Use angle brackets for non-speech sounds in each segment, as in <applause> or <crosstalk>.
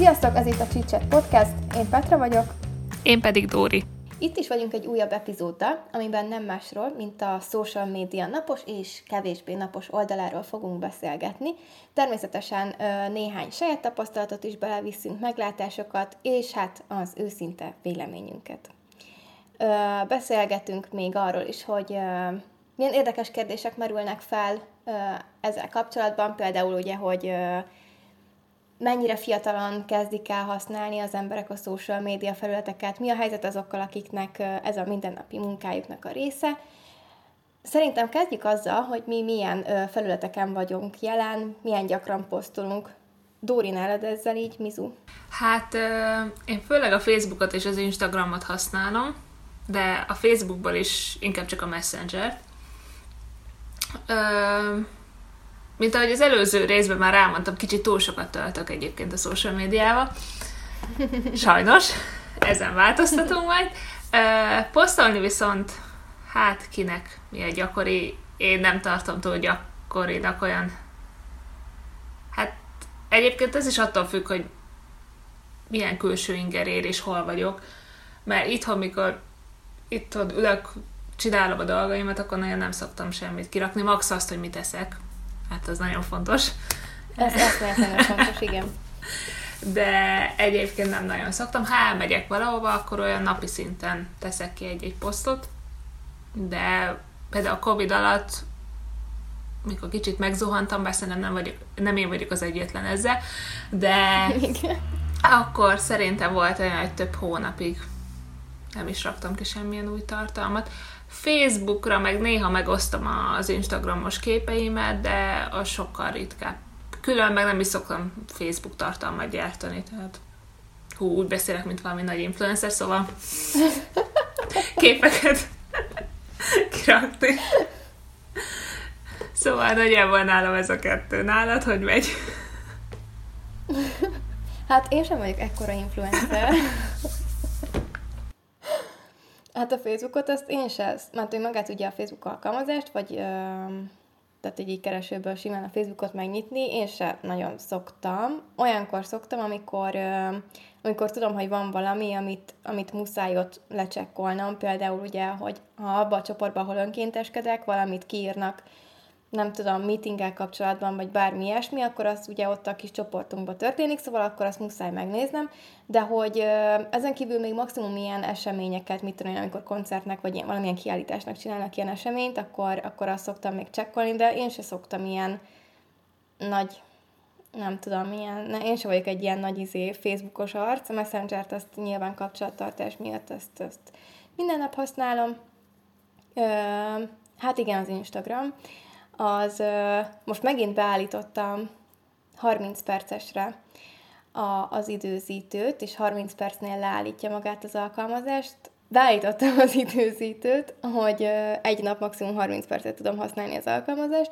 Sziasztok, ez itt a Csicset Podcast, én Petra vagyok. Én pedig Dóri. Itt is vagyunk egy újabb epizóddal, amiben nem másról, mint a social media napos és kevésbé napos oldaláról fogunk beszélgetni. Természetesen néhány saját tapasztalatot is beleviszünk, meglátásokat, és hát az őszinte véleményünket. Beszélgetünk még arról is, hogy milyen érdekes kérdések merülnek fel ezzel kapcsolatban, például ugye, hogy mennyire fiatalan kezdik el használni az emberek a social média felületeket, mi a helyzet azokkal, akiknek ez a mindennapi munkájuknak a része. Szerintem kezdjük azzal, hogy mi milyen felületeken vagyunk jelen, milyen gyakran posztolunk. Dóri, nálad ezzel így, Mizu? Hát én főleg a Facebookot és az Instagramot használom, de a Facebookból is inkább csak a Messenger-t. Mint ahogy az előző részben már elmondtam, kicsit túl sokat töltök egyébként a social médiával. Sajnos, ezen változtatunk majd. Posztolni viszont, hát kinek mi egy gyakori, én nem tartom túl gyakorinak olyan. Hát egyébként ez is attól függ, hogy milyen külső inger ér és hol vagyok. Mert itthon, mikor itthon ülök, csinálom a dolgaimat, akkor nagyon nem szoktam semmit kirakni. Max azt, hogy mit eszek Hát az nagyon fontos. Ez, ez nagyon fontos, igen. De egyébként nem nagyon szoktam. Ha elmegyek valahova, akkor olyan napi szinten teszek ki egy-egy posztot. De például a Covid alatt, mikor kicsit megzuhantam, persze nem, nem, vagyok, nem én vagyok az egyetlen ezzel, de igen. akkor szerintem volt olyan, hogy több hónapig nem is raktam ki semmilyen új tartalmat. Facebookra meg néha megosztom az Instagramos képeimet, de az sokkal ritkább. Külön meg nem is szoktam Facebook tartalmat gyártani, tehát hú, úgy beszélek, mint valami nagy influencer, szóval <laughs> képeket <laughs> kirakni. Szóval nagyjából nálam ez a kettő. Nálad hogy megy? Hát én sem vagyok ekkora influencer. <laughs> Hát a Facebookot azt én se, mert hogy magát ugye a Facebook alkalmazást, vagy tehát egy keresőből simán a Facebookot megnyitni, én se nagyon szoktam. Olyankor szoktam, amikor, amikor tudom, hogy van valami, amit, amit muszáj ott lecsekkolnom, például ugye, hogy ha abba a csoportban, ahol önkénteskedek, valamit kiírnak, nem tudom, meetinggel kapcsolatban, vagy bármi ilyesmi, akkor az ugye ott a kis csoportunkban történik, szóval akkor azt muszáj megnéznem, de hogy ezen kívül még maximum ilyen eseményeket, mit tudom amikor koncertnek, vagy ilyen, valamilyen kiállításnak csinálnak ilyen eseményt, akkor, akkor azt szoktam még csekkolni, de én se szoktam ilyen nagy, nem tudom, ilyen, én sem vagyok egy ilyen nagy izé Facebookos arc, a Messenger-t azt nyilván kapcsolattartás miatt ezt, ezt minden nap használom. Ö, hát igen, az Instagram az most megint beállítottam 30 percesre a, az időzítőt, és 30 percnél leállítja magát az alkalmazást. Beállítottam az időzítőt, hogy egy nap maximum 30 percet tudom használni az alkalmazást,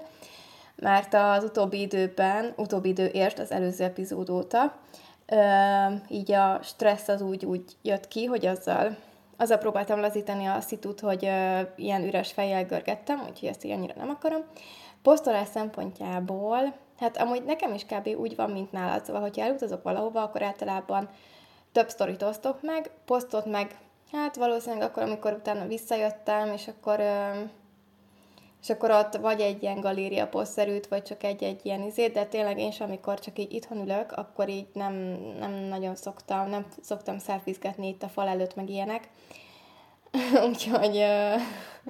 mert az utóbbi időben, utóbbi időért az előző epizód óta, így a stressz az úgy, úgy jött ki, hogy azzal azzal próbáltam lazítani a szitut, hogy uh, ilyen üres fejjel görgettem, úgyhogy ezt így annyira nem akarom. Posztolás szempontjából, hát amúgy nekem is kb. úgy van, mint nálad, szóval, hogyha elutazok valahova, akkor általában több sztorit osztok meg, posztot meg, hát valószínűleg akkor, amikor utána visszajöttem, és akkor uh, és akkor ott vagy egy ilyen galéria poszterűt, vagy csak egy-egy ilyen izét, de tényleg én sem, amikor csak így itthon ülök, akkor így nem, nem nagyon szoktam, nem szoktam szelfizgetni itt a fal előtt, meg ilyenek. <laughs> Úgyhogy uh,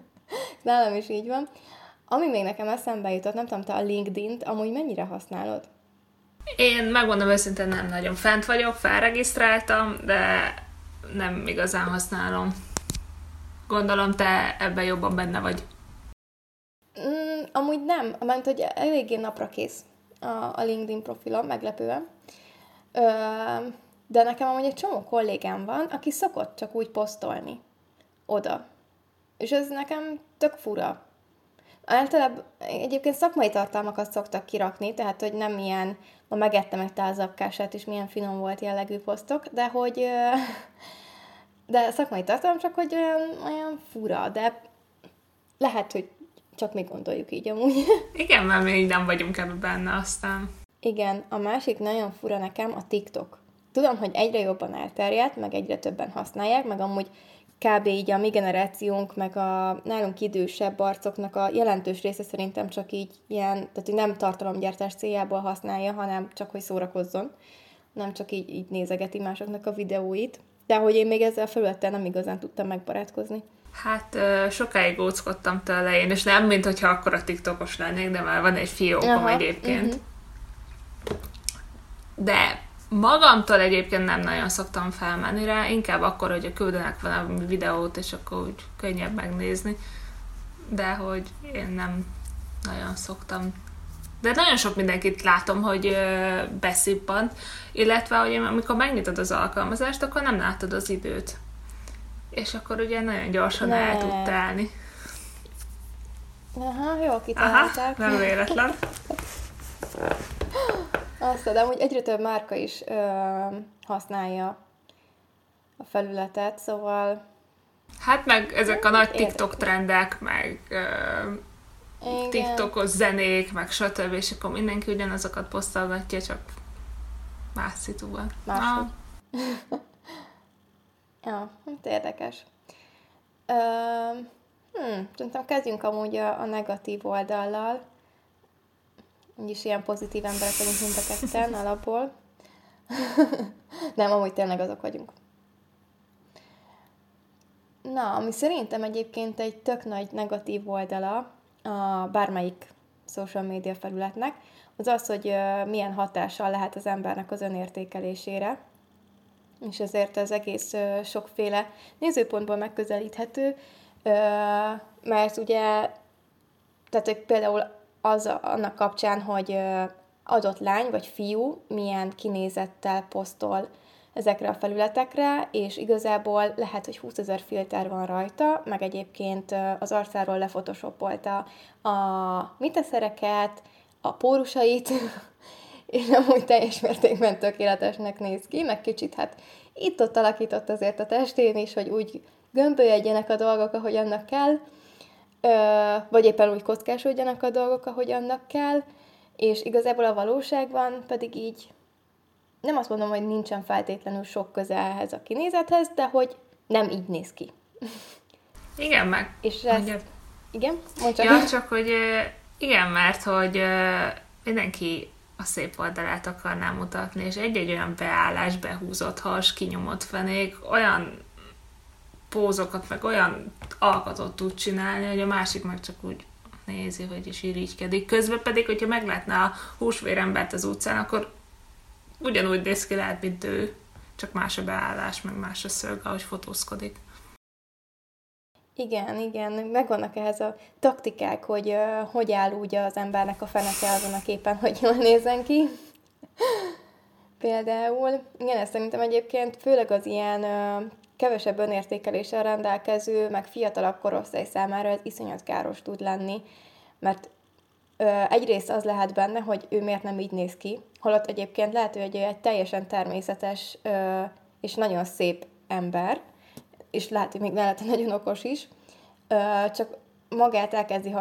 <laughs> nálam is így van. Ami még nekem eszembe jutott, nem tudom, te a LinkedIn-t amúgy mennyire használod? Én megmondom őszintén nem nagyon fent vagyok, felregisztráltam, de nem igazán használom. Gondolom te ebben jobban benne vagy. Amúgy nem, mert hogy eléggé napra kész a, a LinkedIn profilom, meglepően. Ö, de nekem amúgy egy csomó kollégám van, aki szokott csak úgy posztolni oda. És ez nekem tök fura. Általában egyébként szakmai tartalmakat szoktak kirakni, tehát hogy nem ilyen, ma megettem egy tálzapkását, és milyen finom volt jellegű posztok, de hogy de szakmai tartalom csak, hogy olyan, olyan fura, de lehet, hogy csak mi gondoljuk így amúgy. <laughs> Igen, mert mi nem vagyunk ebben benne aztán. Igen, a másik nagyon fura nekem a TikTok. tudom, hogy egyre jobban elterjedt, meg egyre többen használják, meg amúgy kb. így a mi generációnk, meg a nálunk idősebb arcoknak a jelentős része szerintem csak így ilyen, tehát hogy nem tartalomgyártás céljából használja, hanem csak, hogy szórakozzon, nem csak így, így nézegeti másoknak a videóit. De hogy én még ezzel a felülettel nem igazán tudtam megbarátkozni. Hát sokáig óckodtam tőle én, és nem, mint hogyha akkor a TikTokos lennék, de már van egy fiókom Aha, egyébként. Uh-huh. De magamtól egyébként nem nagyon szoktam felmenni rá, inkább akkor, hogy küldenek valami videót, és akkor úgy könnyebb megnézni. De hogy én nem nagyon szoktam. De nagyon sok mindenkit látom, hogy beszippant, illetve, hogy amikor megnyitod az alkalmazást, akkor nem látod az időt. És akkor ugye nagyon gyorsan ne. el tud telni. Aha, jó kitalálták. Aha, nem véletlen. <gasps> Azt, de amúgy egyre több márka is ö, használja a felületet, szóval... Hát meg ezek a nagy TikTok trendek, meg ö, TikTokos zenék, meg stb. És akkor mindenki ugyanazokat posztolgatja, csak más szituban. Máshogy. Ah. <laughs> ja, hát érdekes. Ö, hm, szerintem kezdjünk amúgy a, a negatív oldallal úgyis ilyen pozitív emberek vagyunk mind a ketten alapból. <laughs> Nem, amúgy tényleg azok vagyunk. Na, ami szerintem egyébként egy tök nagy negatív oldala a bármelyik social media felületnek, az az, hogy milyen hatással lehet az embernek az önértékelésére, és ezért az egész sokféle nézőpontból megközelíthető, mert ugye, tehát például az annak kapcsán, hogy adott lány vagy fiú milyen kinézettel posztol ezekre a felületekre, és igazából lehet, hogy 20 ezer filter van rajta, meg egyébként az arcáról lefotoshopolta a miteszereket, a pórusait, és nem úgy teljes mértékben tökéletesnek néz ki, meg kicsit hát itt-ott alakított azért a testén is, hogy úgy gömbölyedjenek a dolgok, ahogy annak kell, vagy éppen úgy kockásodjanak a dolgok, ahogy annak kell, és igazából a valóságban pedig így nem azt mondom, hogy nincsen feltétlenül sok közelhez a kinézethez, de hogy nem így néz ki. Igen, meg. És ez... Igen? Mondj csak. Ja, csak hogy igen, mert hogy mindenki a szép oldalát akarná mutatni, és egy-egy olyan beállás, behúzott has, kinyomott fenék, olyan pózokat, meg olyan alkatot tud csinálni, hogy a másik meg csak úgy nézi, hogy is irigykedik. Közben pedig, hogyha meglátná a húsvérembert az utcán, akkor ugyanúgy néz ki lehet, mint ő, csak más a beállás, meg más a szög, ahogy fotózkodik. Igen, igen, megvannak ehhez a taktikák, hogy uh, hogy áll úgy az embernek a feneke azon a képen, hogy jól nézzen ki. Például, igen, ezt szerintem egyébként főleg az ilyen uh, kevesebb önértékeléssel rendelkező, meg fiatalabb korosztály számára ez iszonyat káros tud lenni, mert ö, egyrészt az lehet benne, hogy ő miért nem így néz ki, holott egyébként lehet, hogy egy teljesen természetes ö, és nagyon szép ember, és lehet, hogy még mellette nagyon okos is, csak magát elkezdi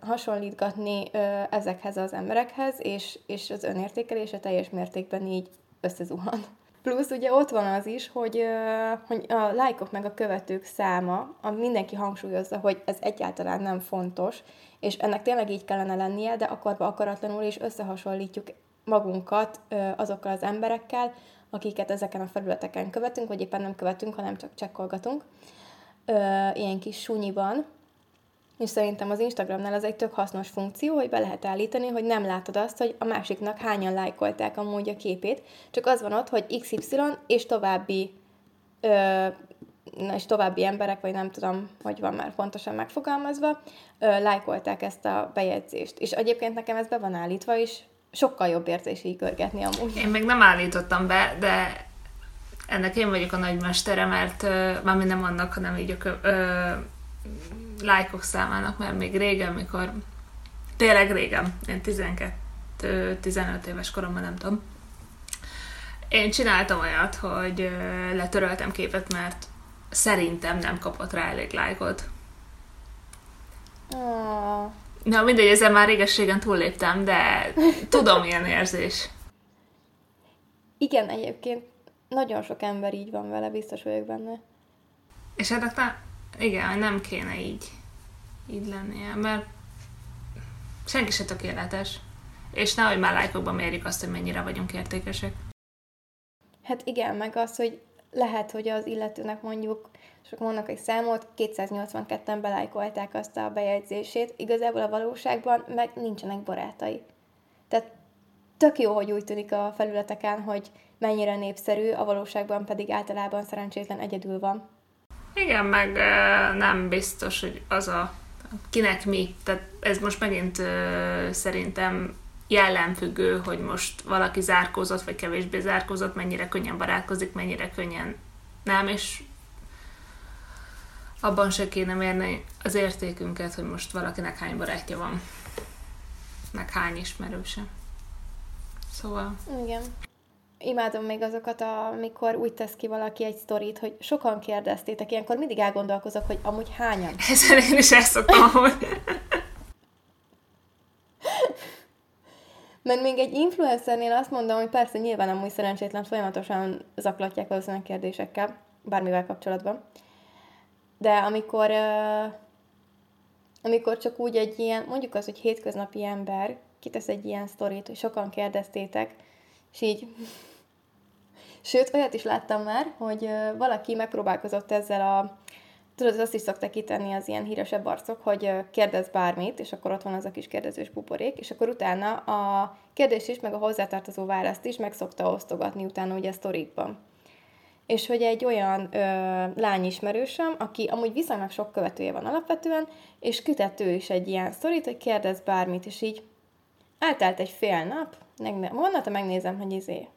hasonlítgatni ezekhez az emberekhez, és, és az önértékelése teljes mértékben így összezuhan. Plusz ugye ott van az is, hogy, hogy a lájkok meg a követők száma, a mindenki hangsúlyozza, hogy ez egyáltalán nem fontos, és ennek tényleg így kellene lennie, de akarva akaratlanul is összehasonlítjuk magunkat azokkal az emberekkel, akiket ezeken a felületeken követünk, vagy éppen nem követünk, hanem csak csekkolgatunk, ilyen kis sunyiban, és szerintem az Instagramnál az egy tök hasznos funkció, hogy be lehet állítani, hogy nem látod azt, hogy a másiknak hányan lájkolták amúgy a képét, csak az van ott, hogy XY és további ö, és további emberek, vagy nem tudom, hogy van már pontosan megfogalmazva, ö, lájkolták ezt a bejegyzést. És egyébként nekem ez be van állítva, és sokkal jobb érzés így görgetni amúgy. Én még nem állítottam be, de ennek én vagyok a nagymestere, mert már nem annak, hanem így a ö, lájkok számának, mert még régen, mikor tényleg régen, én 12-15 éves koromban nem tudom, én csináltam olyat, hogy letöröltem képet, mert szerintem nem kapott rá elég lájkot. Oh. Na mindegy, ezzel már réges-régen túlléptem, de tudom, milyen érzés. Igen, egyébként nagyon sok ember így van vele, biztos vagyok benne. És hát nem, igen, nem kéne így, így lennie, mert senki se tökéletes. És nehogy már lájkokban mérjük azt, hogy mennyire vagyunk értékesek. Hát igen, meg az, hogy lehet, hogy az illetőnek mondjuk, sok mondnak egy számot, 282-en belájkolták azt a bejegyzését, igazából a valóságban meg nincsenek barátai. Tök jó, hogy úgy tűnik a felületeken, hogy mennyire népszerű, a valóságban pedig általában szerencsétlen egyedül van. Igen, meg nem biztos, hogy az a kinek mi. Tehát ez most megint szerintem jellemfüggő, hogy most valaki zárkózott, vagy kevésbé zárkózott, mennyire könnyen barátkozik, mennyire könnyen nem, és abban se kéne mérni az értékünket, hogy most valakinek hány barátja van, meg hány ismerőse. Szóval... Igen. Imádom még azokat, amikor úgy tesz ki valaki egy sztorit, hogy sokan kérdeztétek, ilyenkor mindig elgondolkozok, hogy amúgy hányan. <laughs> Ezzel én is ezt szoktam, hogy... <laughs> Mert még egy influencernél azt mondom, hogy persze nyilván amúgy szerencsétlen folyamatosan zaklatják valószínűleg kérdésekkel, bármivel kapcsolatban. De amikor, uh, amikor csak úgy egy ilyen, mondjuk az, hogy hétköznapi ember kitesz egy ilyen sztorit, hogy sokan kérdeztétek, és így... Sőt, olyat is láttam már, hogy valaki megpróbálkozott ezzel a tudod, azt is szokták kitenni az ilyen híresebb arcok, hogy kérdez bármit, és akkor ott van az a kis kérdezős buborék, és akkor utána a kérdés is, meg a hozzátartozó választ is meg szokta osztogatni utána ugye a sztorikban. És hogy egy olyan ö, lányismerősöm, aki amúgy viszonylag sok követője van alapvetően, és küldett ő is egy ilyen sztorit, hogy kérdez bármit, és így eltelt egy fél nap, meg, mondta, megnézem, hogy izé,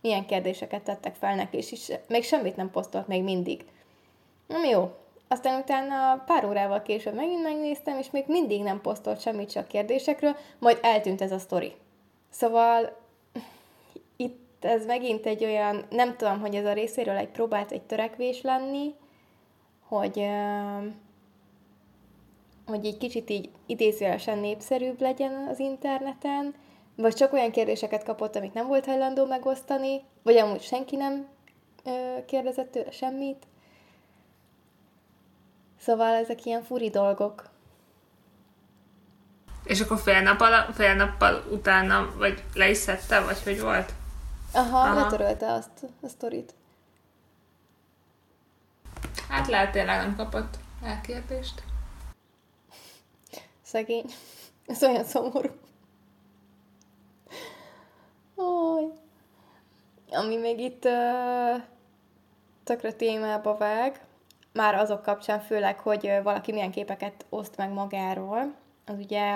milyen kérdéseket tettek fel neki, és is, még semmit nem posztolt még mindig. Nem jó, aztán utána pár órával később megint megnéztem, és még mindig nem posztolt semmit csak kérdésekről, majd eltűnt ez a sztori. Szóval <laughs> itt ez megint egy olyan, nem tudom, hogy ez a részéről egy próbált egy törekvés lenni, hogy, hogy egy kicsit így idézőjelesen népszerűbb legyen az interneten, vagy csak olyan kérdéseket kapott, amit nem volt hajlandó megosztani, vagy amúgy senki nem kérdezett tőle semmit. Szóval ezek ilyen furi dolgok. És akkor fél, nap ala, fél nappal utána, vagy le is szedte, vagy hogy volt? Aha, Aha. letörölte azt a sztorit. Hát lehet tényleg nem kapott elkérdést. Szegény. <laughs> Ez olyan szomorú. Oly. Ami még itt uh, tökre témába vág, már azok kapcsán főleg, hogy valaki milyen képeket oszt meg magáról, az ugye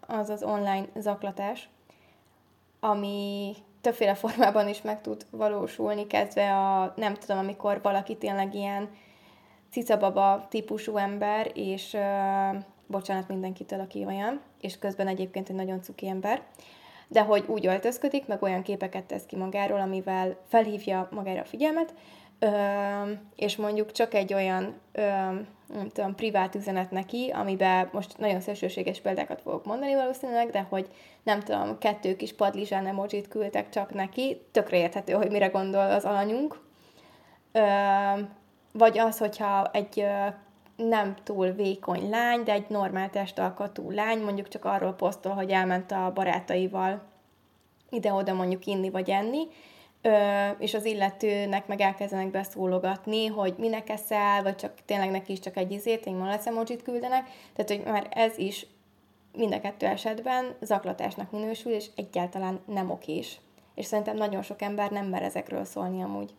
az az online zaklatás, ami többféle <laughs> formában is meg tud valósulni, kezdve a, nem tudom, amikor valaki tényleg ilyen cicababa típusú ember, és bocsánat mindenkitől, aki olyan, és közben egyébként egy nagyon cuki ember, de hogy úgy öltözködik, meg olyan képeket tesz ki magáról, amivel felhívja magára a figyelmet, Ö, és mondjuk csak egy olyan, ö, nem tudom, privát üzenet neki, amiben most nagyon szélsőséges példákat fogok mondani valószínűleg, de hogy nem tudom, kettő kis padlizsán emojit küldtek csak neki, tökre érthető, hogy mire gondol az alanyunk. Ö, vagy az, hogyha egy nem túl vékony lány, de egy normál testalkatú lány, mondjuk csak arról posztol, hogy elment a barátaival ide-oda mondjuk inni vagy enni, és az illetőnek meg elkezdenek beszólogatni, hogy minek eszel, vagy csak tényleg neki is csak egy izét, egy malac emojit küldenek, tehát hogy már ez is mind a kettő esetben zaklatásnak minősül, és egyáltalán nem okés. És szerintem nagyon sok ember nem mer ezekről szólni amúgy.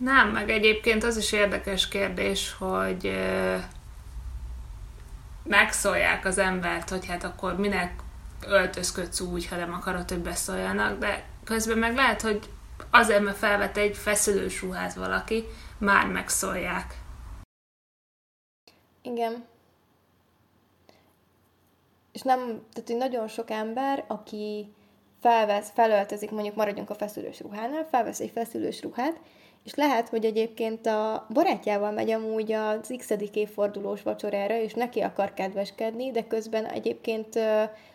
Nem, meg egyébként az is érdekes kérdés, hogy megszólják az embert, hogy hát akkor minek öltözködsz úgy, ha nem akarod, hogy beszóljanak, de közben meg lehet, hogy azért, mert felvet egy feszülős ruhát valaki, már megszólják. Igen. És nem, tehát hogy nagyon sok ember, aki felvesz, felöltözik, mondjuk maradjunk a feszülős ruhánál, felvesz egy feszülős ruhát, és lehet, hogy egyébként a barátjával megy amúgy az x évfordulós vacsorára, és neki akar kedveskedni, de közben egyébként,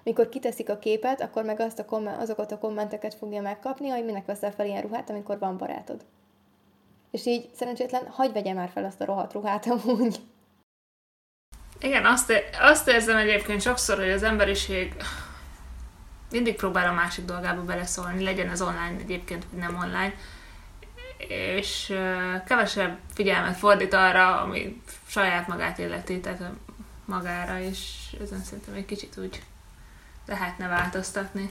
mikor kiteszik a képet, akkor meg azt a komment, azokat a kommenteket fogja megkapni, hogy minek veszel fel ilyen ruhát, amikor van barátod. És így szerencsétlen, hagyj vegye már fel azt a rohadt ruhát amúgy. Igen, azt, azt érzem egyébként sokszor, hogy az emberiség mindig próbál a másik dolgába beleszólni, legyen ez online egyébként, vagy nem online, és kevesebb figyelmet fordít arra, ami saját magát illeti, tehát magára, és ezen szerintem egy kicsit úgy lehetne változtatni.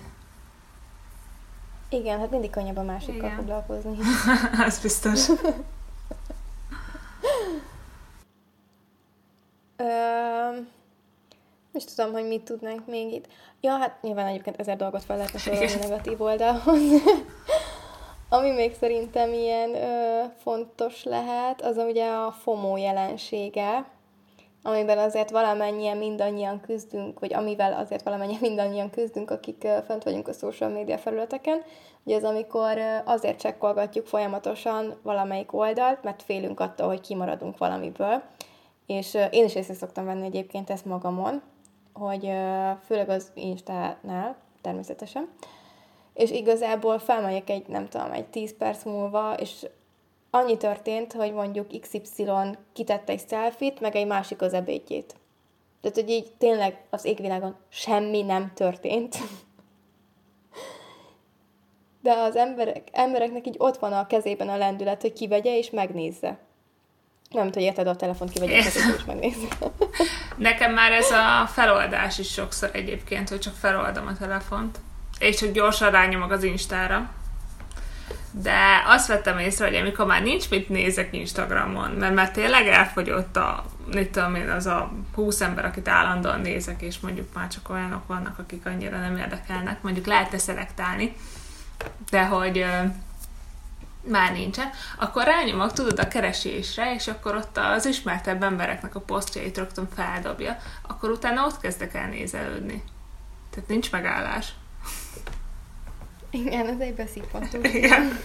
Igen, hát mindig könnyebb a másikkal Igen. foglalkozni. <laughs> Az biztos. és tudom, hogy mit tudnánk még itt. Ja, hát nyilván egyébként ezer dolgot fel lehetne sorolni negatív oldalhoz. <laughs> Ami még szerintem ilyen ö, fontos lehet, az ugye a FOMO jelensége, amiben azért valamennyien mindannyian küzdünk, vagy amivel azért valamennyien <laughs> mindannyian küzdünk, akik ö, fönt vagyunk a social media felületeken. Ugye az, amikor azért csekkolgatjuk folyamatosan valamelyik oldalt, mert félünk attól, hogy kimaradunk valamiből. És én is észre szoktam venni egyébként ezt magamon, hogy főleg az Instánál természetesen, és igazából felmegyek egy, nem tudom, egy 10 perc múlva, és annyi történt, hogy mondjuk XY kitette egy selfit, meg egy másik az ebédjét. Tehát, hogy így tényleg az égvilágon semmi nem történt. De az emberek, embereknek így ott van a kezében a lendület, hogy kivegye és megnézze. Nem hogy érted a telefont kivegye és megnézze. Nekem már ez a feloldás is sokszor egyébként, hogy csak feloldom a telefont és csak gyorsan rányomok az Instára. De azt vettem észre, hogy amikor már nincs mit nézek Instagramon, mert már tényleg elfogyott a, mit tudom én, az a 20 ember, akit állandóan nézek, és mondjuk már csak olyanok vannak, akik annyira nem érdekelnek, mondjuk lehet-e szelektálni, de hogy már nincsen, akkor rányomok, tudod, a keresésre, és akkor ott az ismertebb embereknek a posztjait rögtön feldobja, akkor utána ott kezdek el nézelődni. Tehát nincs megállás. Igen, ez egy beszippantó. Igen.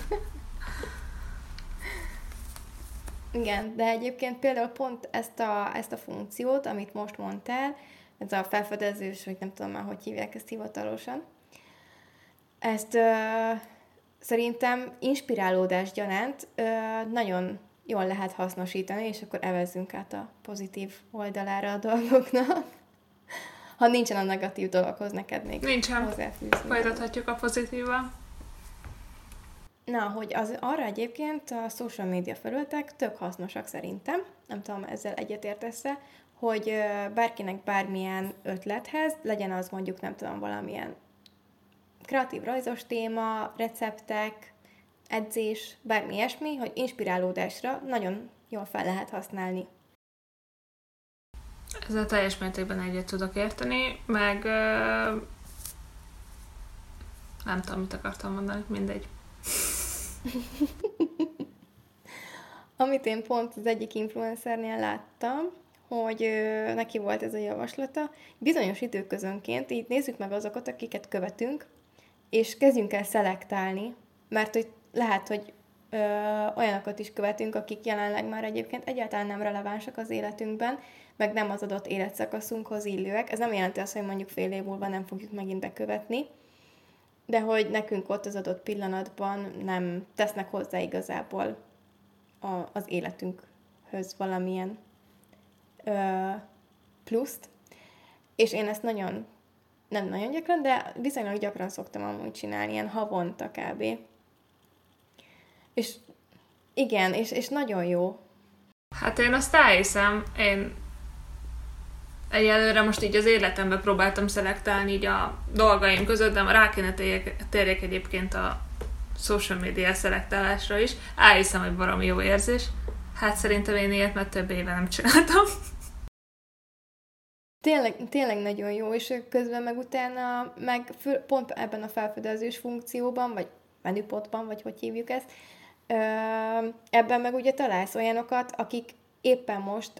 Igen, de egyébként például pont ezt a, ezt a funkciót, amit most mondtál, ez a felfedezős, vagy nem tudom már, hogy hívják ezt hivatalosan, ezt ö, szerintem inspirálódás gyanánt ö, nagyon jól lehet hasznosítani, és akkor evezzünk át a pozitív oldalára a dolgoknak ha nincsen a negatív dologhoz neked még Nincsen. hozzáfűzni. Folytathatjuk a pozitívval. Na, hogy az, arra egyébként a social media felületek tök hasznosak szerintem, nem tudom, ezzel egyetértesz-e, hogy bárkinek bármilyen ötlethez, legyen az mondjuk, nem tudom, valamilyen kreatív rajzos téma, receptek, edzés, bármi ilyesmi, hogy inspirálódásra nagyon jól fel lehet használni. Ezzel teljes mértékben egyet tudok érteni, meg nem tudom, mit akartam mondani, mindegy. <laughs> Amit én pont az egyik influencernél láttam, hogy ö, neki volt ez a javaslata, bizonyos időközönként így nézzük meg azokat, akiket követünk, és kezdjünk el szelektálni, mert hogy lehet, hogy ö, olyanokat is követünk, akik jelenleg már egyébként egyáltalán nem relevánsak az életünkben, meg nem az adott életszakaszunkhoz illőek. Ez nem jelenti azt, hogy mondjuk fél év múlva nem fogjuk megint bekövetni, de hogy nekünk ott az adott pillanatban nem tesznek hozzá igazából a, az életünkhöz valamilyen ö, pluszt. És én ezt nagyon, nem nagyon gyakran, de viszonylag gyakran szoktam amúgy csinálni, ilyen havonta kb. És igen, és, és nagyon jó. Hát én azt elhiszem, én egyelőre most így az életembe próbáltam szelektálni így a dolgaim között, de rá kéne térjek, térjek egyébként a social media szelektálásra is. Elhiszem, hogy valami jó érzés. Hát szerintem én ilyet már több éve nem csináltam. Tényleg, tényleg nagyon jó, és közben meg utána, meg fő, pont ebben a felfedezős funkcióban, vagy menüpotban, vagy hogy hívjuk ezt, ebben meg ugye találsz olyanokat, akik éppen most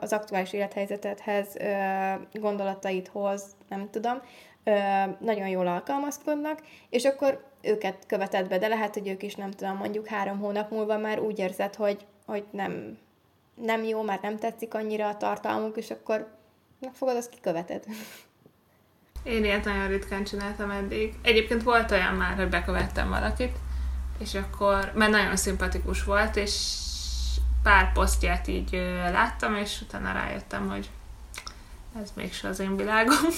az aktuális élethelyzetedhez, gondolataidhoz, nem tudom, nagyon jól alkalmazkodnak, és akkor őket követed be, de lehet, hogy ők is nem tudom, mondjuk három hónap múlva már úgy érzed, hogy, hogy nem, nem jó, már nem tetszik annyira a tartalmuk, és akkor megfogod, azt kiköveted. Én ilyet nagyon ritkán csináltam eddig. Egyébként volt olyan már, hogy bekövettem valakit, és akkor, mert nagyon szimpatikus volt, és pár posztját így láttam, és utána rájöttem, hogy ez mégse az én világom. <laughs>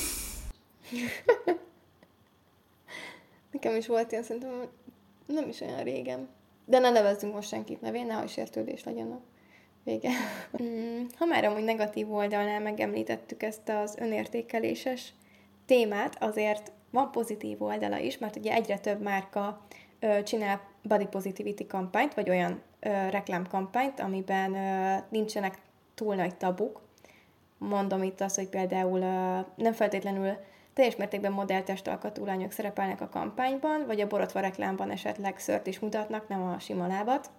Nekem is volt ilyen, szerintem nem is olyan régen. De ne nevezzünk most senkit nevén, nehogy sértődés legyen a vége. <laughs> Mm, ha már amúgy negatív oldalnál megemlítettük ezt az önértékeléses témát, azért van pozitív oldala is, mert ugye egyre több márka ö, csinál body positivity kampányt, vagy olyan ö, reklámkampányt, amiben ö, nincsenek túl nagy tabuk. Mondom itt azt, hogy például ö, nem feltétlenül teljes mértékben modelltestalkatú lányok szerepelnek a kampányban, vagy a borotva reklámban esetleg szört is mutatnak, nem a sima lábat.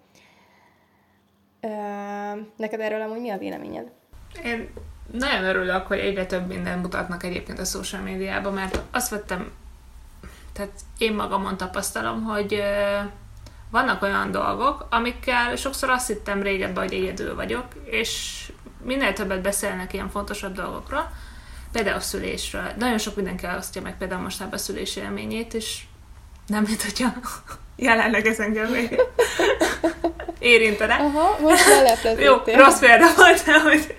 Ö, neked erről amúgy mi a véleményed? Én nagyon örülök, hogy egyre több mindent mutatnak egyébként a social médiában, mert azt vettem, tehát én magamon tapasztalom, hogy vannak olyan dolgok, amikkel sokszor azt hittem régebben, hogy egyedül vagyok, és minél többet beszélnek ilyen fontosabb dolgokról, például a szülésről. Nagyon sok mindenki osztja meg például most a szülési élményét, és nem mint hogyha jelenleg ez engem még érintene. Aha, most Jó, rossz példa volt, de hogy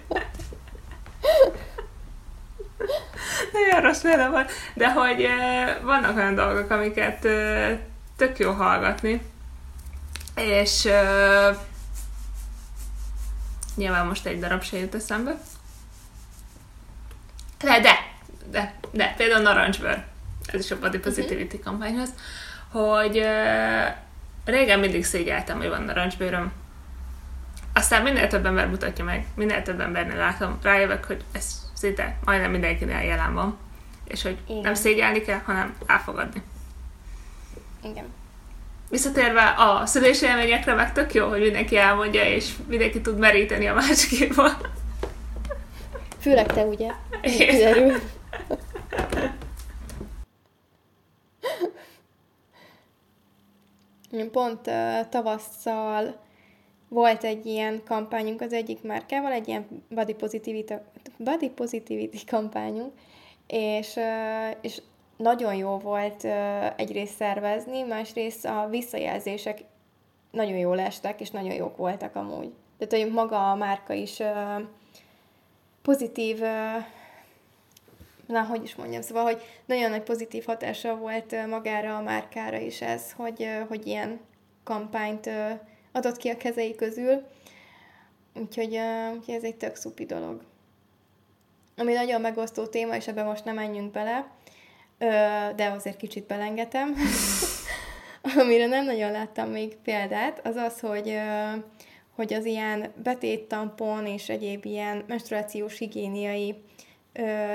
nagyon rossz példa volt, de hogy vannak olyan dolgok, amiket tök jó hallgatni, és nyilván most egy darab se jut eszembe. De, de, de, de például narancsbőr, ez is a Body Positivity uh-huh. kampányhoz, hogy uh, régen mindig szégyeltem, hogy van narancsbőröm, aztán minél több ember mutatja meg, minél több embernél látom, rájövök, hogy ez szinte majdnem mindenkinél jelen van. És hogy Igen. nem szégyelni kell, hanem elfogadni. Igen. Visszatérve a szülési élményekre, meg tök jó, hogy mindenki elmondja, és mindenki tud meríteni a másikéból. Főleg te, ugye? Kiderül. Pont uh, tavasszal volt egy ilyen kampányunk az egyik márkával, egy ilyen body positivity, body positivity kampányunk, és, és nagyon jó volt egyrészt szervezni, másrészt a visszajelzések nagyon jól estek, és nagyon jók voltak amúgy. Tehát, hogy maga a márka is pozitív, na, hogy is mondjam, szóval, hogy nagyon nagy pozitív hatása volt magára a márkára is ez, hogy, hogy ilyen kampányt adott ki a kezei közül. Úgyhogy, ez egy tök szupi dolog. Ami nagyon megosztó téma, és ebben most nem menjünk bele, de azért kicsit belengetem. <laughs> Amire nem nagyon láttam még példát, az az, hogy, hogy az ilyen betéttampon és egyéb ilyen menstruációs higiéniai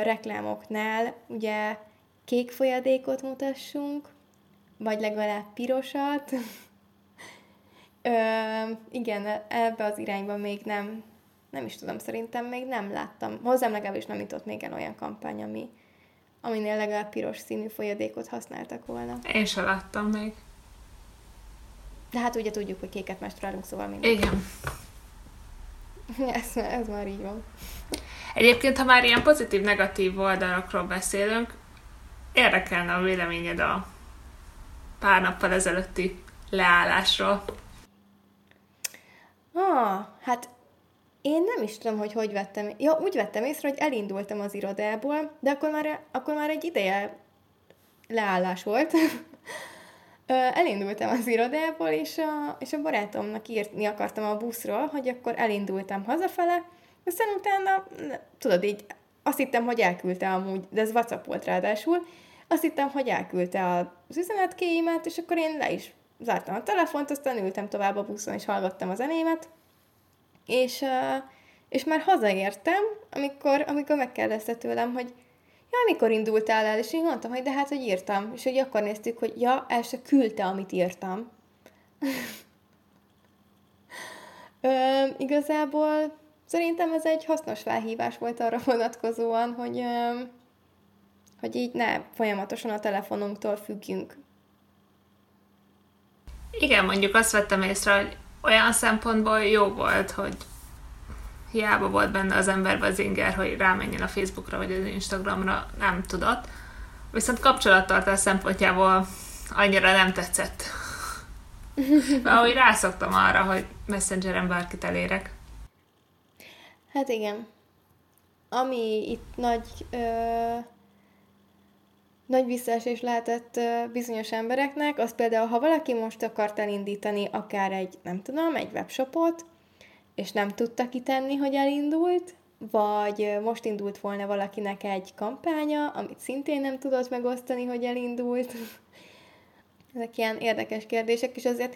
reklámoknál ugye kék folyadékot mutassunk, vagy legalább pirosat, Ö, igen, ebbe az irányba még nem, nem is tudom, szerintem még nem láttam. Hozzám legalábbis nem jutott még el olyan kampány, ami, aminél legalább piros színű folyadékot használtak volna. Én sem láttam még. De hát ugye tudjuk, hogy kéket mestrálunk, szóval minden. Igen. ez, ez már így van. Egyébként, ha már ilyen pozitív-negatív oldalakról beszélünk, érdekelne a véleményed a pár nappal ezelőtti leállásról. Ah, hát én nem is tudom, hogy hogy vettem. Ja, úgy vettem észre, hogy elindultam az irodából, de akkor már, akkor már egy ideje leállás volt. <laughs> elindultam az irodából, és a, és a barátomnak írni akartam a buszról, hogy akkor elindultam hazafele, aztán utána, tudod így, azt hittem, hogy elküldte amúgy, de ez WhatsApp volt ráadásul, azt hittem, hogy elküldte az üzenetkéimet, és akkor én le is zártam a telefont, aztán ültem tovább a buszon, és hallgattam a zenémet, és, és már hazaértem, amikor, amikor megkérdezte tőlem, hogy ja, mikor indultál el, és én mondtam, hogy de hát, hogy írtam, és hogy akkor néztük, hogy ja, el se küldte, amit írtam. <laughs> Ö, igazából szerintem ez egy hasznos felhívás volt arra vonatkozóan, hogy, ö, hogy így ne folyamatosan a telefonunktól függjünk. Igen, mondjuk azt vettem észre, hogy olyan szempontból jó volt, hogy hiába volt benne az emberben az inger, hogy rámenjen a Facebookra vagy az Instagramra, nem tudott. Viszont kapcsolattartás szempontjából annyira nem tetszett. <laughs> Ahogy rászoktam arra, hogy Messengeren bárkit elérek. Hát igen. Ami itt nagy, ö, nagy visszaesés lehetett bizonyos embereknek, az például, ha valaki most akart elindítani akár egy, nem tudom, egy webshopot, és nem tudta kitenni, hogy elindult, vagy most indult volna valakinek egy kampánya, amit szintén nem tudott megosztani, hogy elindult. <laughs> Ezek ilyen érdekes kérdések, és azért,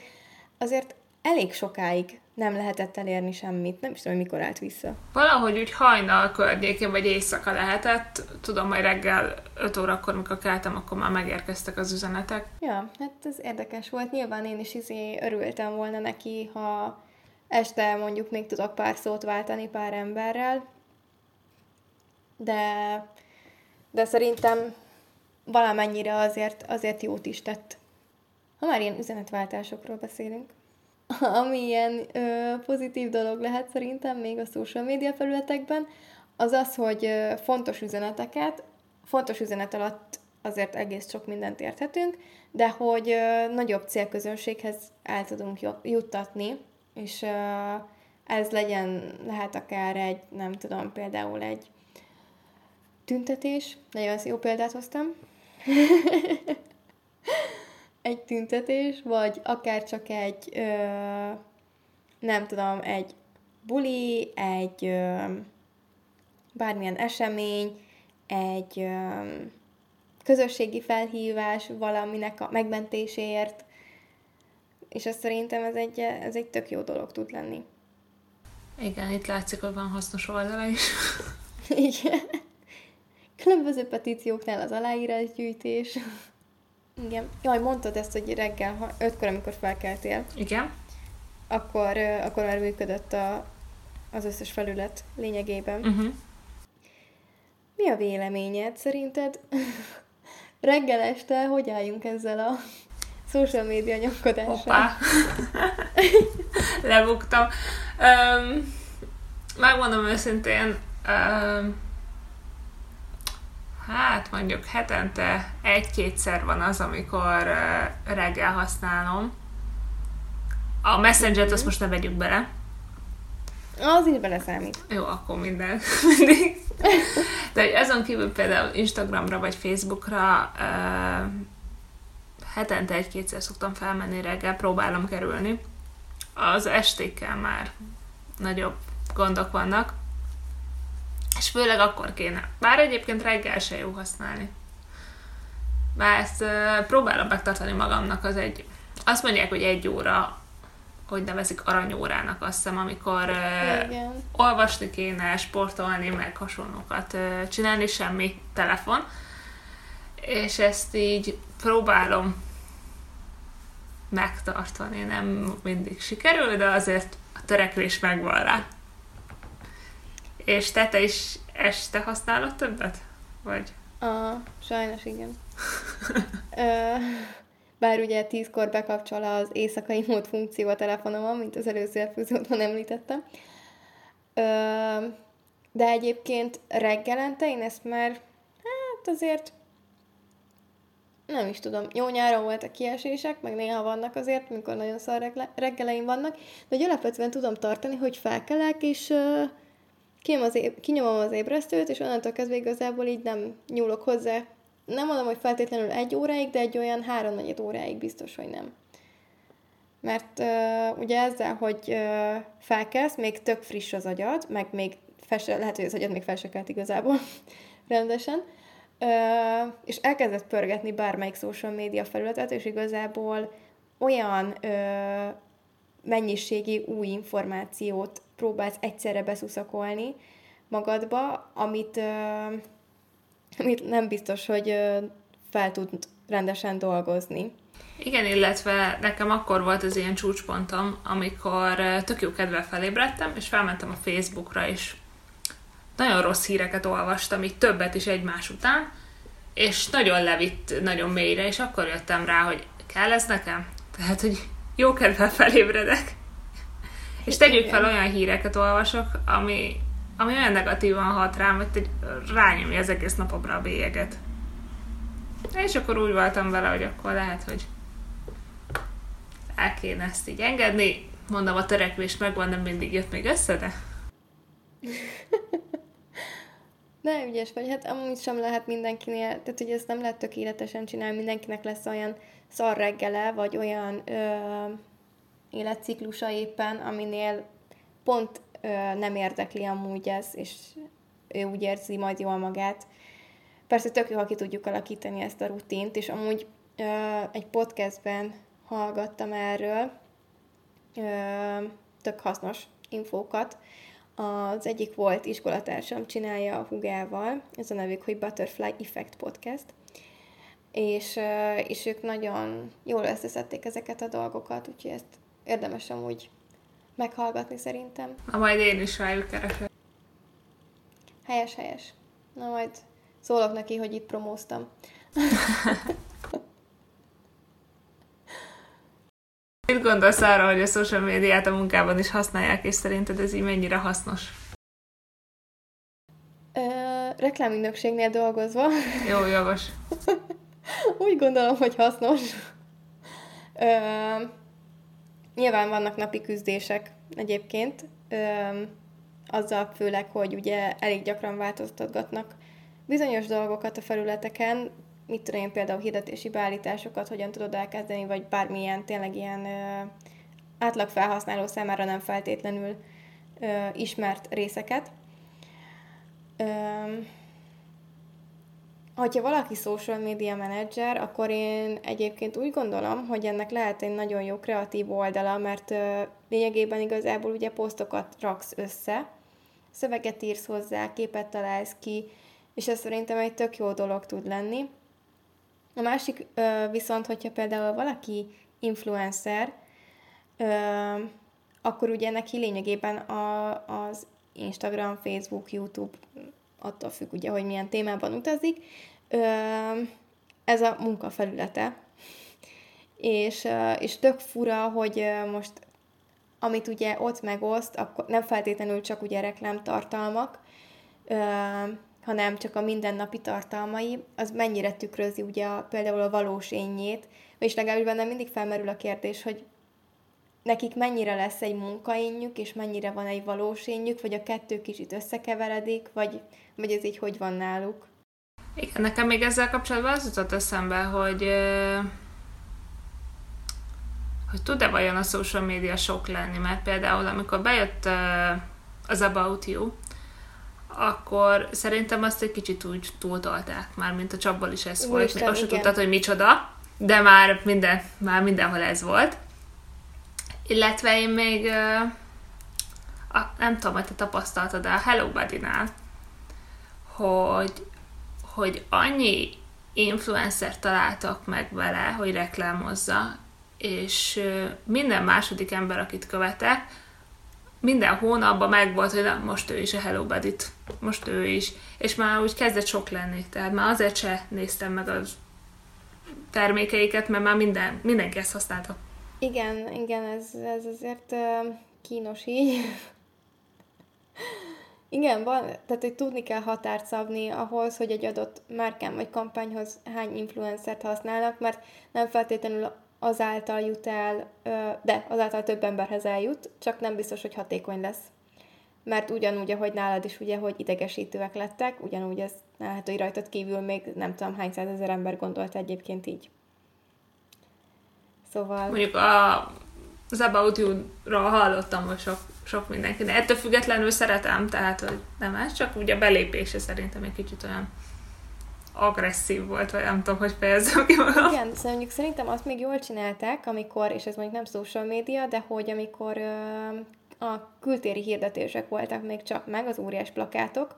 azért elég sokáig nem lehetett elérni semmit. Nem is tudom, mikor állt vissza. Valahogy úgy hajnal környékén, vagy éjszaka lehetett. Tudom, hogy reggel 5 órakor, mikor keltem, akkor már megérkeztek az üzenetek. Ja, hát ez érdekes volt. Nyilván én is izé örültem volna neki, ha este mondjuk még tudok pár szót váltani pár emberrel, de, de szerintem valamennyire azért, azért jót is tett. Ha már ilyen üzenetváltásokról beszélünk. <laughs> Ami ilyen ö, pozitív dolog lehet szerintem még a social media felületekben, az az, hogy fontos üzeneteket, fontos üzenet alatt azért egész sok mindent érthetünk, de hogy ö, nagyobb célközönséghez el tudunk juttatni, és ö, ez legyen, lehet akár egy, nem tudom, például egy tüntetés, nagyon jó példát hoztam, <laughs> egy tüntetés, vagy akár csak egy, ö, nem tudom, egy buli, egy ö, bármilyen esemény, egy ö, közösségi felhívás valaminek a megmentéséért, és azt szerintem ez egy, ez egy tök jó dolog tud lenni. Igen, itt látszik, hogy van hasznos oldala is. <laughs> Igen. Különböző petícióknál az aláírásgyűjtés. Igen. Jaj, mondtad ezt, hogy reggel ötkor, amikor felkeltél. Igen. Akkor, akkor már működött a, az összes felület lényegében. Uh-huh. Mi a véleményed szerinted? <laughs> reggel este hogy álljunk ezzel a <laughs> social media nyomkodással? Hoppá! <laughs> Lebuktam. Um, megmondom őszintén, um, Hát mondjuk hetente egy-kétszer van az, amikor reggel használom. A Messenger-t azt most ne vegyük bele. Az így beleszámít. Jó, akkor minden. <laughs> mindig. De hogy azon kívül például Instagramra vagy Facebookra uh, hetente egy-kétszer szoktam felmenni reggel, próbálom kerülni. Az estékkel már nagyobb gondok vannak. És főleg akkor kéne. Bár egyébként reggel se jó használni. Bár ezt uh, próbálom megtartani magamnak, az egy, azt mondják, hogy egy óra, hogy nevezik aranyórának azt hiszem, amikor uh, olvasni kéne, sportolni, meg hasonlókat uh, csinálni, semmi telefon. És ezt így próbálom megtartani, nem mindig sikerül, de azért a törekvés megvan rá. És te, te is este használod többet? Vagy? A, sajnos igen. Bár ugye tízkor bekapcsol az éjszakai mód funkció a telefonomon, mint az előző epizódban említettem. Ö, de egyébként reggelente én ezt már, hát azért nem is tudom, jó nyáron voltak kiesések, meg néha vannak azért, mikor nagyon szar reggeleim vannak, de hogy alapvetően tudom tartani, hogy felkelek, és uh, az éb, kinyomom az ébresztőt, és onnantól kezdve igazából így nem nyúlok hozzá. Nem mondom, hogy feltétlenül egy óráig, de egy olyan három óráig biztos, hogy nem. Mert uh, ugye ezzel, hogy uh, felkelsz, még tök friss az agyad, meg még fel lehet, hogy az agyad még fel igazából <laughs> rendesen, uh, és elkezdett pörgetni bármelyik social média felületet, és igazából olyan uh, mennyiségi új információt próbálsz egyszerre beszuszakolni magadba, amit, amit nem biztos, hogy fel tud rendesen dolgozni. Igen, illetve nekem akkor volt az ilyen csúcspontom, amikor tök jó kedvel felébredtem, és felmentem a Facebookra, és nagyon rossz híreket olvastam, így többet is egymás után, és nagyon levitt nagyon mélyre, és akkor jöttem rá, hogy kell ez nekem? Tehát, hogy jó kedvel felébredek. És tegyük fel, olyan híreket olvasok, ami, ami olyan negatívan hat rám, hogy rányomja az egész napomra a bélyeget. És akkor úgy voltam vele, hogy akkor lehet, hogy el kéne ezt így engedni. Mondom, a törekvés megvan, nem mindig jött még össze, de... <laughs> Ne, ügyes vagy, hát amúgy sem lehet mindenkinél, tehát hogy ezt nem lehet tökéletesen csinálni, mindenkinek lesz olyan szar reggele, vagy olyan ö, életciklusa éppen, aminél pont ö, nem érdekli amúgy ez, és ő úgy érzi majd jól magát. Persze tök jó, ha ki tudjuk alakítani ezt a rutint, és amúgy ö, egy podcastben hallgattam erről, ö, tök hasznos infókat. Az egyik volt iskolatársam, csinálja a hugával, ez a nevük, hogy Butterfly Effect Podcast, és, és ők nagyon jól összeszedték ezeket a dolgokat, úgyhogy ezt érdemes amúgy meghallgatni szerintem. Na majd én is rájuk keresek. Helyes, helyes. Na majd szólok neki, hogy itt promóztam. <laughs> Mit gondolsz arra, hogy a social médiát a munkában is használják, és szerinted ez így mennyire hasznos? Ö, reklámügynökségnél dolgozva. Jó, jogos. <laughs> Úgy gondolom, hogy hasznos. Ö, nyilván vannak napi küzdések egyébként, ö, azzal főleg, hogy ugye elég gyakran változtatgatnak bizonyos dolgokat a felületeken, mit tudom én, például hirdetési beállításokat hogyan tudod elkezdeni, vagy bármilyen tényleg ilyen ö, átlag felhasználó számára nem feltétlenül ismert részeket. Hogyha valaki social media manager, akkor én egyébként úgy gondolom, hogy ennek lehet egy nagyon jó kreatív oldala, mert lényegében igazából ugye posztokat raksz össze, szöveget írsz hozzá, képet találsz ki, és ez szerintem egy tök jó dolog tud lenni. A másik ö, viszont, hogyha például valaki influencer, akkor ugye neki lényegében a, az Instagram, Facebook, YouTube, attól függ ugye, hogy milyen témában utazik, ez a munkafelülete. És, ö, és tök fura, hogy most amit ugye ott megoszt, akkor nem feltétlenül csak ugye reklámtartalmak, hanem csak a mindennapi tartalmai, az mennyire tükrözi ugye a, például a valós énjét, és legalábbis bennem mindig felmerül a kérdés, hogy nekik mennyire lesz egy munkaénjük, és mennyire van egy valós énjük, vagy a kettő kicsit összekeveredik, vagy, vagy ez így hogy van náluk? Igen, nekem még ezzel kapcsolatban az jutott eszembe, hogy hogy tud-e vajon a social media sok lenni, mert például amikor bejött az About You, akkor szerintem azt egy kicsit úgy túltolták, már mint a csapból is ez volt, Isten, még azt tudtad, hogy micsoda, de már, minden, már mindenhol ez volt. Illetve én még, a, nem tudom, hogy te tapasztaltad, de a Hello Buddy-nál, hogy, hogy annyi influencer találtak meg vele, hogy reklámozza, és minden második ember, akit követek, minden hónapban megvolt, hogy na, most ő is a Hello buddy most ő is. És már úgy kezdett sok lenni, tehát már azért se néztem meg az termékeiket, mert már minden, mindenki ezt használta. Igen, igen, ez, ez azért kínos így. Igen, van, tehát hogy tudni kell határt szabni ahhoz, hogy egy adott márkán vagy kampányhoz hány influencert használnak, mert nem feltétlenül azáltal jut el, de azáltal több emberhez eljut, csak nem biztos, hogy hatékony lesz. Mert ugyanúgy, ahogy nálad is, ugye, hogy idegesítőek lettek, ugyanúgy ez lehet, hogy rajtad kívül még nem tudom hány százezer ember gondolta egyébként így. Szóval... Mondjuk a, az About You-ra hallottam hogy sok, sok mindenki, de ettől függetlenül szeretem, tehát hogy nem ez, csak ugye a belépése szerintem egy kicsit olyan agresszív volt, vagy nem tudom, hogy fejezzem ki magam. Igen, szóval mondjuk szerintem azt még jól csinálták, amikor, és ez mondjuk nem social média, de hogy amikor ö, a kültéri hirdetések voltak még csak meg, az óriás plakátok,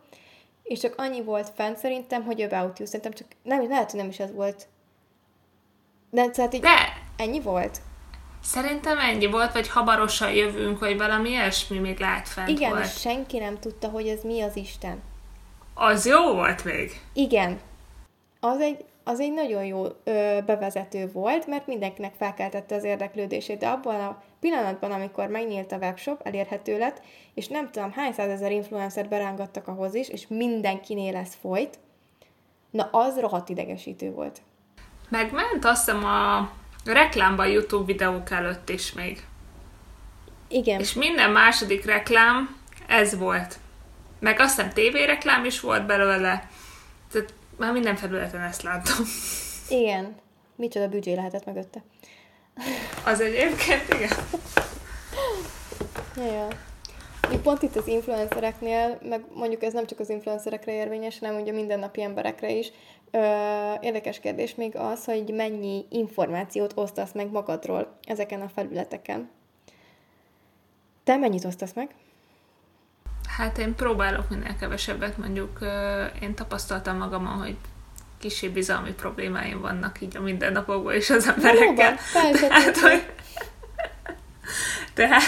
és csak annyi volt fent szerintem, hogy about you. Szerintem csak, nem, lehet, hogy nem is ez volt. De szóval így de. ennyi volt? Szerintem ennyi volt, vagy hamarosan jövünk, vagy valami ilyesmi még lát fent Igen, volt. és senki nem tudta, hogy ez mi az Isten. Az jó volt még. Igen, az egy, az egy nagyon jó ö, bevezető volt, mert mindenkinek felkeltette az érdeklődését, de abban a pillanatban, amikor megnyílt a webshop, elérhető lett, és nem tudom, hány százezer influencer berángattak ahhoz is, és mindenkinél ez folyt, na az rohadt idegesítő volt. Megment azt hiszem a reklámban YouTube videók előtt is még. Igen. És minden második reklám ez volt. Meg azt hiszem tévéreklám is volt belőle. Tehát már minden felületen ezt látom. Igen. Micsoda büdzsé lehetett mögötte. Az egyébként, igen. Ja, ja. Még pont itt az influencereknél, meg mondjuk ez nem csak az influencerekre érvényes, hanem ugye mindennapi emberekre is. Ö, érdekes kérdés még az, hogy mennyi információt osztasz meg magadról ezeken a felületeken. Te mennyit osztasz meg? Hát én próbálok minél kevesebbet, mondjuk én tapasztaltam magamon, hogy kisebb bizalmi problémáim vannak így a mindennapokban is az emberekkel. Valóban, <laughs> tehát, hogy, tehát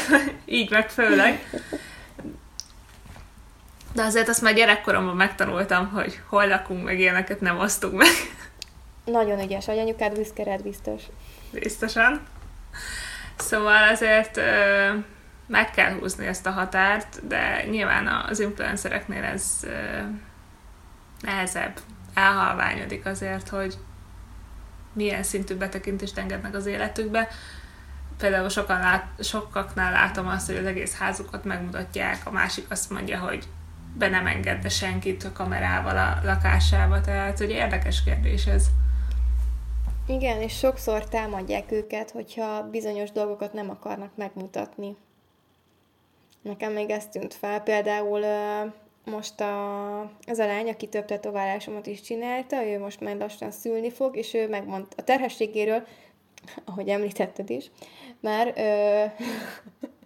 így meg főleg. De azért azt már gyerekkoromban megtanultam, hogy hol lakunk, meg ilyeneket nem osztunk meg. Nagyon ügyes, hogy anyukád büszke biztos. Biztosan. Szóval azért ö, meg kell húzni ezt a határt, de nyilván az influencereknél ez ö, nehezebb. Elhalványodik azért, hogy milyen szintű betekintést engednek az életükbe. Például sokan lát, sokaknál látom azt, hogy az egész házukat megmutatják, a másik azt mondja, hogy be nem engedne senkit a kamerával a lakásába, tehát hogy érdekes kérdés ez. Igen, és sokszor támadják őket, hogyha bizonyos dolgokat nem akarnak megmutatni. Nekem még ez tűnt fel, például most a, ez a lány, aki több tetoválásomat is csinálta, ő most már lassan szülni fog, és ő megmondta a terhességéről, ahogy említetted is, már ö, <laughs>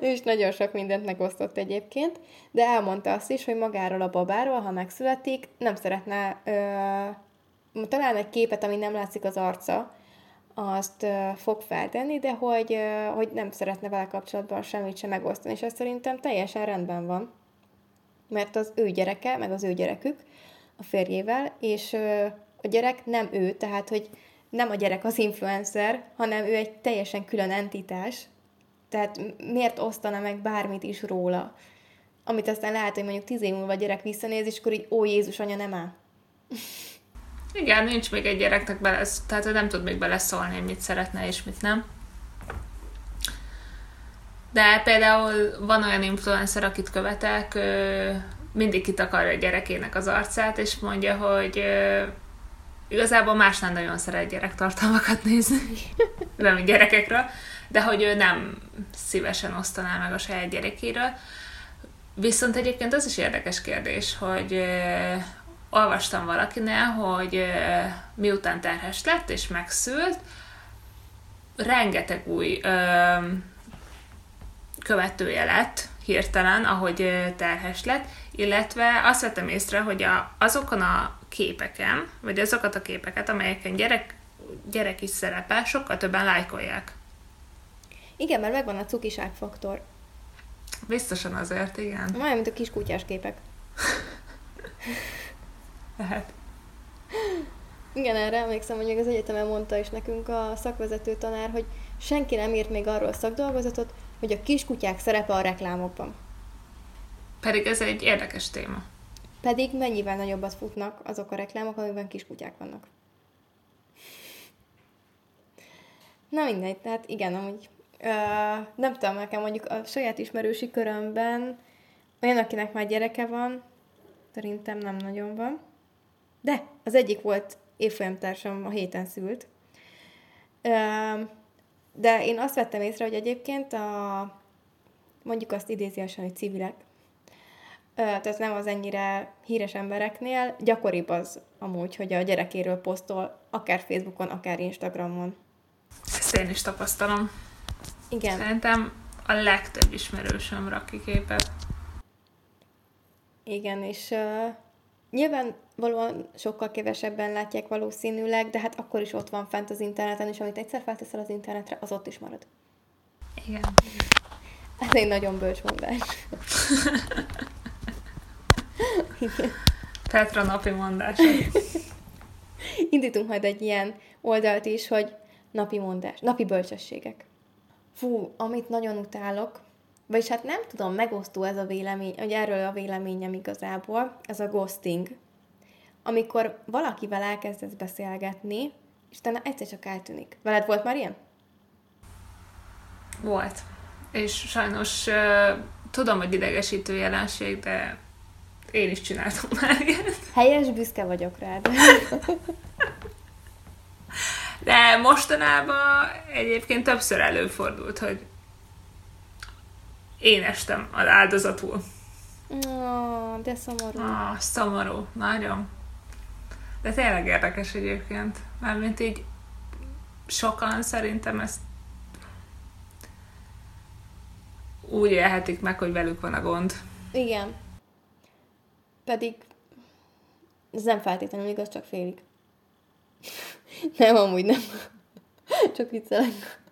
ő is nagyon sok mindent megosztott egyébként, de elmondta azt is, hogy magáról a babáról, ha megszületik, nem szeretne ö, talán egy képet, ami nem látszik az arca, azt ö, fog feltenni, de hogy, ö, hogy nem szeretne vele kapcsolatban semmit sem megosztani, és ez szerintem teljesen rendben van. Mert az ő gyereke, meg az ő gyerekük a férjével, és ö, a gyerek nem ő, tehát hogy nem a gyerek az influencer, hanem ő egy teljesen külön entitás, tehát miért osztana meg bármit is róla? Amit aztán lehet, hogy mondjuk tíz év múlva a gyerek visszanéz, és akkor így, ó Jézus, anya nem áll. <laughs> Igen, nincs még egy gyereknek bele, tehát nem tud még beleszólni, mit szeretne és mit nem. De például van olyan influencer, akit követek, mindig kitakarja a gyerekének az arcát, és mondja, hogy igazából más nem nagyon szeret gyerektartalmakat nézni, <laughs> nem gyerekekről, de hogy ő nem szívesen osztaná meg a saját gyerekéről. Viszont egyébként az is érdekes kérdés, hogy olvastam valakinél, hogy miután terhes lett és megszült, rengeteg új ö, követője lett hirtelen, ahogy terhes lett, illetve azt vettem észre, hogy a, azokon a képeken, vagy azokat a képeket, amelyeken gyerek, gyerek is szerepel, sokkal többen lájkolják. Igen, mert megvan a cukiság faktor. Biztosan azért, igen. Olyan, mint a kis kutyás képek. <laughs> Lehet. Igen, erre emlékszem, hogy az egyetemen mondta is nekünk a szakvezető tanár, hogy senki nem írt még arról szakdolgozatot, hogy a kiskutyák szerepe a reklámokban. Pedig ez egy érdekes téma. Pedig mennyivel nagyobbat futnak azok a reklámok, amikben kiskutyák vannak. Na mindegy, tehát igen, amúgy Uh, nem tudom, nekem mondjuk a saját ismerősi körömben olyan, akinek már gyereke van, szerintem nem nagyon van. De az egyik volt évfolyamtársam, a héten szült. De én azt vettem észre, hogy egyébként a, mondjuk azt idéziesen, hogy civilek, tehát nem az ennyire híres embereknél, gyakoribb az amúgy, hogy a gyerekéről posztol, akár Facebookon, akár Instagramon. Ezt én is tapasztalom. Igen. Szerintem a legtöbb ismerősöm rak ki képet. Igen, és uh, nyilván valóan sokkal kevesebben látják valószínűleg, de hát akkor is ott van fent az interneten, és amit egyszer felteszel az internetre, az ott is marad. Igen. Ez egy nagyon bölcs mondás. Petra napi mondás. Indítunk majd egy ilyen oldalt is, hogy napi mondás, napi bölcsességek. Fú, amit nagyon utálok, vagyis hát nem tudom, megosztó ez a vélemény, hogy erről a véleményem igazából, ez a ghosting. Amikor valakivel elkezdesz beszélgetni, és utána egyszer csak eltűnik. Veled volt már ilyen? Volt. És sajnos uh, tudom, hogy idegesítő jelenség, de én is csináltam már ilyet. Helyes, büszke vagyok rád. <laughs> De mostanában egyébként többször előfordult, hogy én estem az áldozatul. Oh, de szomorú. Ah, szomorú, nagyon. De tényleg érdekes egyébként. Mármint így sokan szerintem ezt úgy élhetik meg, hogy velük van a gond. Igen. Pedig ez nem feltétlenül igaz, csak félig. <laughs> nem, amúgy nem. csak viccelek.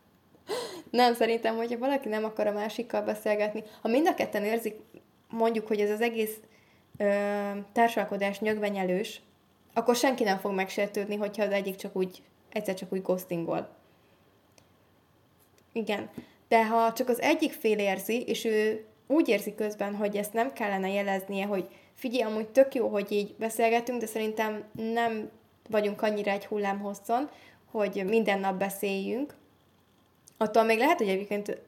Nem, szerintem, hogyha valaki nem akar a másikkal beszélgetni, ha mind a ketten érzik, mondjuk, hogy ez az egész ö, társalkodás nyögvenyelős, akkor senki nem fog megsértődni, hogyha az egyik csak úgy, egyszer csak úgy ghostingol. Igen. De ha csak az egyik fél érzi, és ő úgy érzi közben, hogy ezt nem kellene jeleznie, hogy figyelj, amúgy tök jó, hogy így beszélgetünk, de szerintem nem vagyunk annyira egy hullámhosszon, hogy minden nap beszéljünk, attól még lehet, hogy egyébként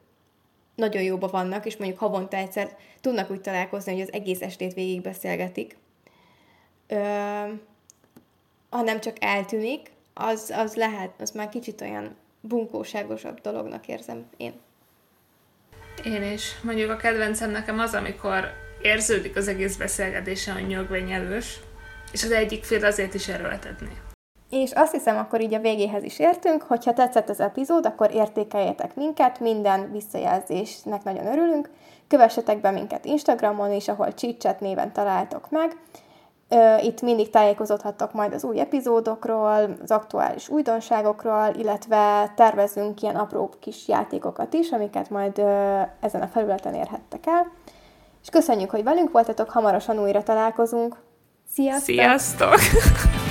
nagyon jóba vannak, és mondjuk havonta egyszer tudnak úgy találkozni, hogy az egész estét végig beszélgetik. Ö, ha nem csak eltűnik, az, az lehet, az már kicsit olyan bunkóságosabb dolognak érzem én. Én is. Mondjuk a kedvencem nekem az, amikor érződik az egész beszélgetésen, hogy nyögvényelős, és az egyik fél azért is erőltetni. És azt hiszem, akkor így a végéhez is értünk, hogyha tetszett az epizód, akkor értékeljetek minket, minden visszajelzésnek nagyon örülünk. Kövessetek be minket Instagramon is, ahol Csicset néven találtok meg. Itt mindig tájékozódhattok majd az új epizódokról, az aktuális újdonságokról, illetve tervezünk ilyen apró kis játékokat is, amiket majd ezen a felületen érhettek el. És köszönjük, hogy velünk voltatok, hamarosan újra találkozunk. Sziasztok! Sziasztok! <laughs>